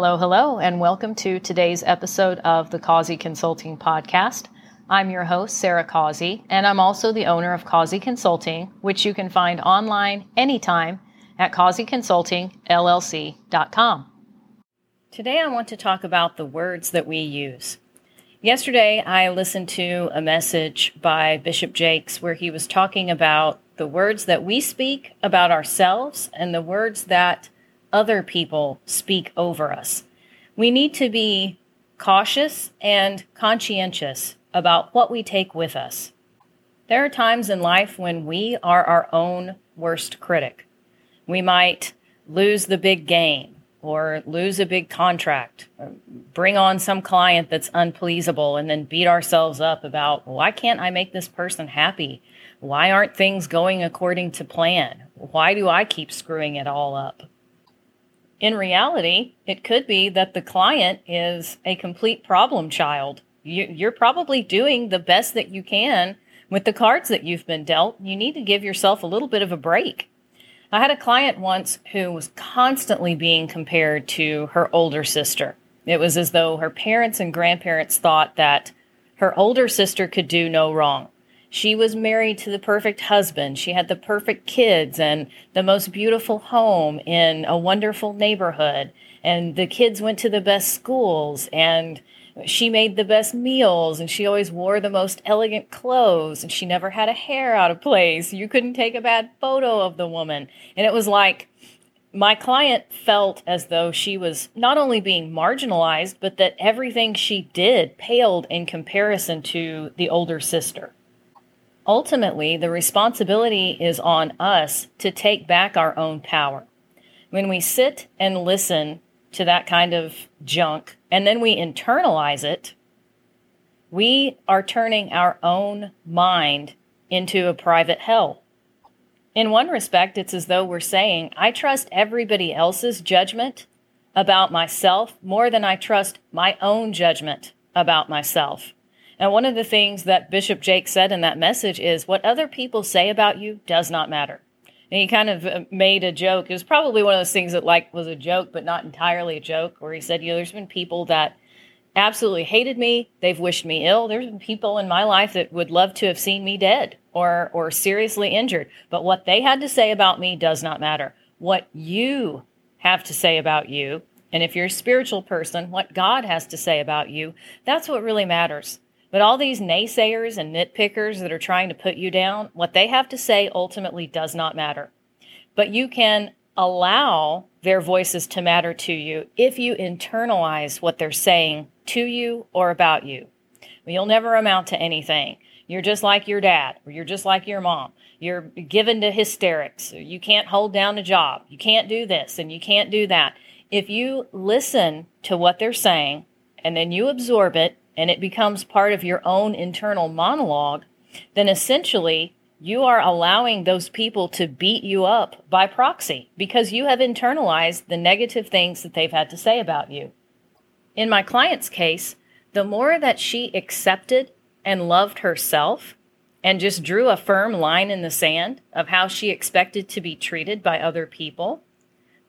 Hello, hello, and welcome to today's episode of the Causey Consulting Podcast. I'm your host, Sarah Causey, and I'm also the owner of Causey Consulting, which you can find online anytime at causeyconsultingllc.com. Today, I want to talk about the words that we use. Yesterday, I listened to a message by Bishop Jakes where he was talking about the words that we speak about ourselves and the words that other people speak over us. We need to be cautious and conscientious about what we take with us. There are times in life when we are our own worst critic. We might lose the big game or lose a big contract, bring on some client that's unpleasable, and then beat ourselves up about why can't I make this person happy? Why aren't things going according to plan? Why do I keep screwing it all up? In reality, it could be that the client is a complete problem child. You, are probably doing the best that you can with the cards that you've been dealt. You need to give yourself a little bit of a break. I had a client once who was constantly being compared to her older sister. It was as though her parents and grandparents thought that her older sister could do no wrong. She was married to the perfect husband. She had the perfect kids and the most beautiful home in a wonderful neighborhood. And the kids went to the best schools and she made the best meals and she always wore the most elegant clothes and she never had a hair out of place. You couldn't take a bad photo of the woman. And it was like my client felt as though she was not only being marginalized, but that everything she did paled in comparison to the older sister. Ultimately, the responsibility is on us to take back our own power. When we sit and listen to that kind of junk and then we internalize it, we are turning our own mind into a private hell. In one respect, it's as though we're saying, I trust everybody else's judgment about myself more than I trust my own judgment about myself. And one of the things that Bishop Jakes said in that message is what other people say about you does not matter. And he kind of uh, made a joke. It was probably one of those things that like was a joke, but not entirely a joke, where he said, you know, there's been people that absolutely hated me. They've wished me ill. There's been people in my life that would love to have seen me dead or or seriously injured. But what they had to say about me does not matter. What you have to say about you, and if you're a spiritual person, what God has to say about you, that's what really matters. But all these naysayers and nitpickers that are trying to put you down, what they have to say ultimately does not matter. But you can allow their voices to matter to you if you internalize what they're saying to you or about you. You'll never amount to anything. You're just like your dad, or you're just like your mom. You're given to hysterics. You can't hold down a job. You can't do this and you can't do that. If you listen to what they're saying and then you absorb it and it becomes part of your own internal monologue, then essentially you are allowing those people to beat you up by proxy because you have internalized the negative things that they've had to say about you. In my client's case, the more that she accepted and loved herself and just drew a firm line in the sand of how she expected to be treated by other people,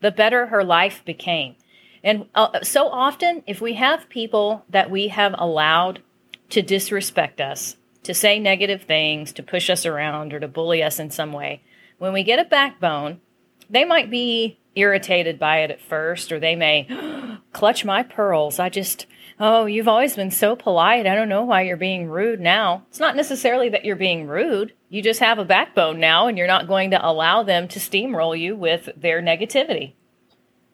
the better her life became. And uh, so often, if we have people that we have allowed to disrespect us, to say negative things, to push us around, or to bully us in some way, when we get a backbone, they might be irritated by it at first, or they may clutch my pearls. I just, oh, you've always been so polite. I don't know why you're being rude now. It's not necessarily that you're being rude. You just have a backbone now, and you're not going to allow them to steamroll you with their negativity.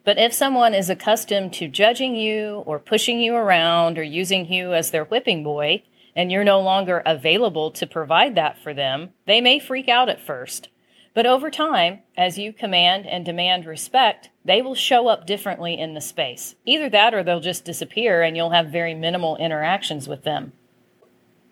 But if someone is accustomed to judging you or pushing you around or using you as their whipping boy, and you're no longer available to provide that for them, they may freak out at first. But over time, as you command and demand respect, they will show up differently in the space. Either that or they'll just disappear and you'll have very minimal interactions with them.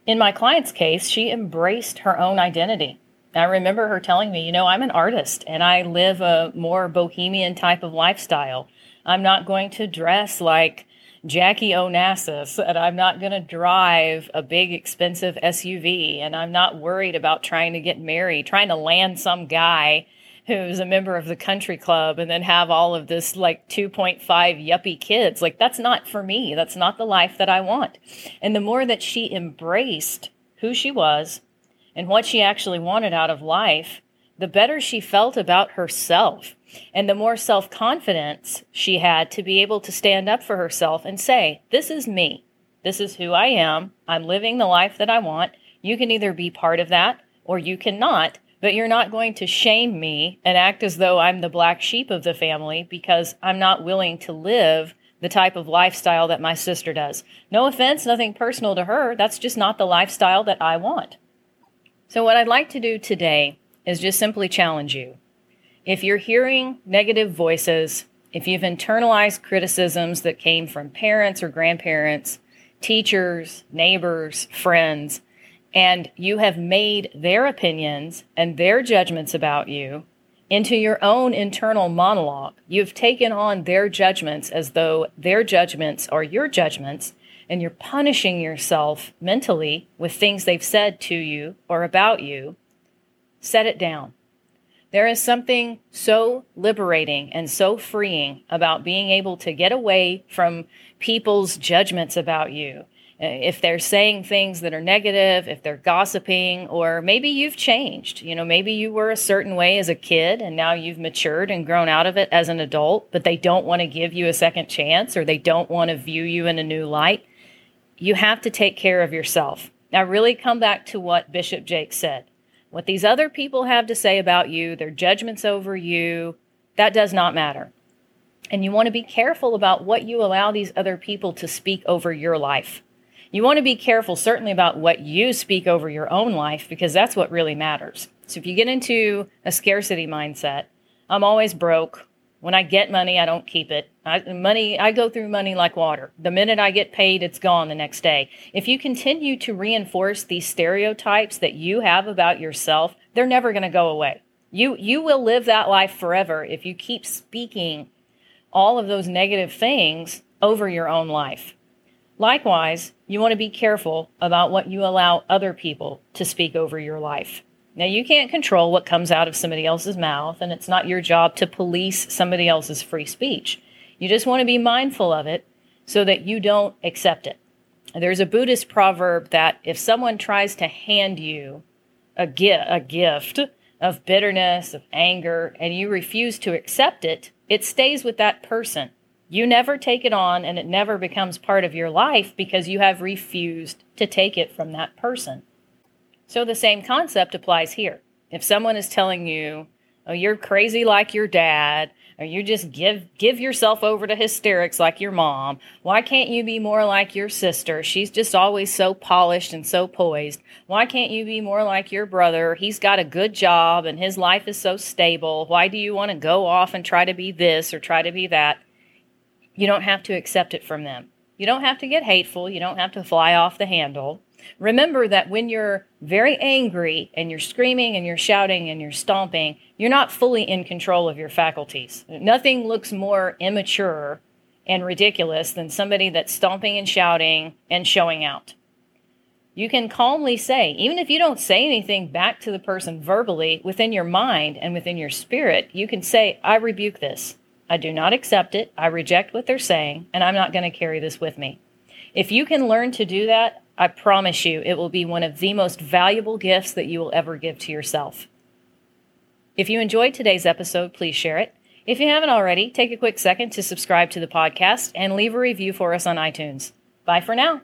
In my client's case, she embraced her own identity. I remember her telling me, you know, I'm an artist and I live a more bohemian type of lifestyle. I'm not going to dress like Jackie Onassis and I'm not going to drive a big expensive SUV and I'm not worried about trying to get married, trying to land some guy who's a member of the country club and then have all of this like 2.5 yuppie kids. Like, that's not for me. That's not the life that I want. And the more that she embraced who she was and what she actually wanted out of life, the better she felt about herself and the more self confidence she had to be able to stand up for herself and say, This is me. This is who I am. I'm living the life that I want. You can either be part of that or you cannot, but you're not going to shame me and act as though I'm the black sheep of the family because I'm not willing to live the type of lifestyle that my sister does. No offense, nothing personal to her. That's just not the lifestyle that I want. So, what I'd like to do today is just simply challenge you. If you're hearing negative voices, if you've internalized criticisms that came from parents or grandparents, teachers, neighbors, friends, and you have made their opinions and their judgments about you into your own internal monologue. You've taken on their judgments as though their judgments are your judgments, and you're punishing yourself mentally with things they've said to you or about you. Set it down. There is something so liberating and so freeing about being able to get away from people's judgments about you Uh, if they're saying things that are negative, if they're gossiping, or maybe you've changed. You know, maybe you were a certain way as a kid and now you've matured and grown out of it as an adult, but they don't want to give you a second chance or they don't want to view you in a new light. You have to take care of yourself. Now, really come back to what Bishop Jakes said. What these other people have to say about you, their judgments over you, that does not matter. And you want to be careful about what you allow these other people to speak over your life. You want to be careful, certainly, about what you speak over your own life because that's what really matters. So if you get into a scarcity mindset, I'm always broke. When I get money, I don't keep it. I, money, I go through money like water. The minute I get paid, it's gone the next day. If you continue to reinforce these stereotypes that you have about yourself, they're never going to go away. You you will live that life forever if you keep speaking all of those negative things over your own life. Likewise, you want to be careful about what you allow other people to speak over your life. Now, you can't control what comes out of somebody else's mouth, and it's not your job to police somebody else's free speech. You just want to be mindful of it so that you don't accept it. There's a Buddhist proverb that if someone tries to hand you a, gi- a gift of bitterness, of anger, and you refuse to accept it, it stays with that person. You never take it on and it never becomes part of your life because you have refused to take it from that person. So the same concept applies here. If someone is telling you, "Oh, you're crazy like your dad," or you just give give yourself over to hysterics like your mom, why can't you be more like your sister? She's just always so polished and so poised. Why can't you be more like your brother? He's got a good job and his life is so stable. Why do you want to go off and try to be this or try to be that? You don't have to accept it from them. You don't have to get hateful. You don't have to fly off the handle. Remember that when you're very angry and you're screaming and you're shouting and you're stomping, you're not fully in control of your faculties. Nothing looks more immature and ridiculous than somebody that's stomping and shouting and showing out. You can calmly say, even if you don't say anything back to the person verbally, within your mind and within your spirit, you can say, I rebuke this. I do not accept it. I reject what they're saying, and I'm not going to carry this with me. If you can learn to do that, I promise you it will be one of the most valuable gifts that you will ever give to yourself. If you enjoyed today's episode, please share it. If you haven't already, take a quick second to subscribe to the podcast and leave a review for us on iTunes. Bye for now.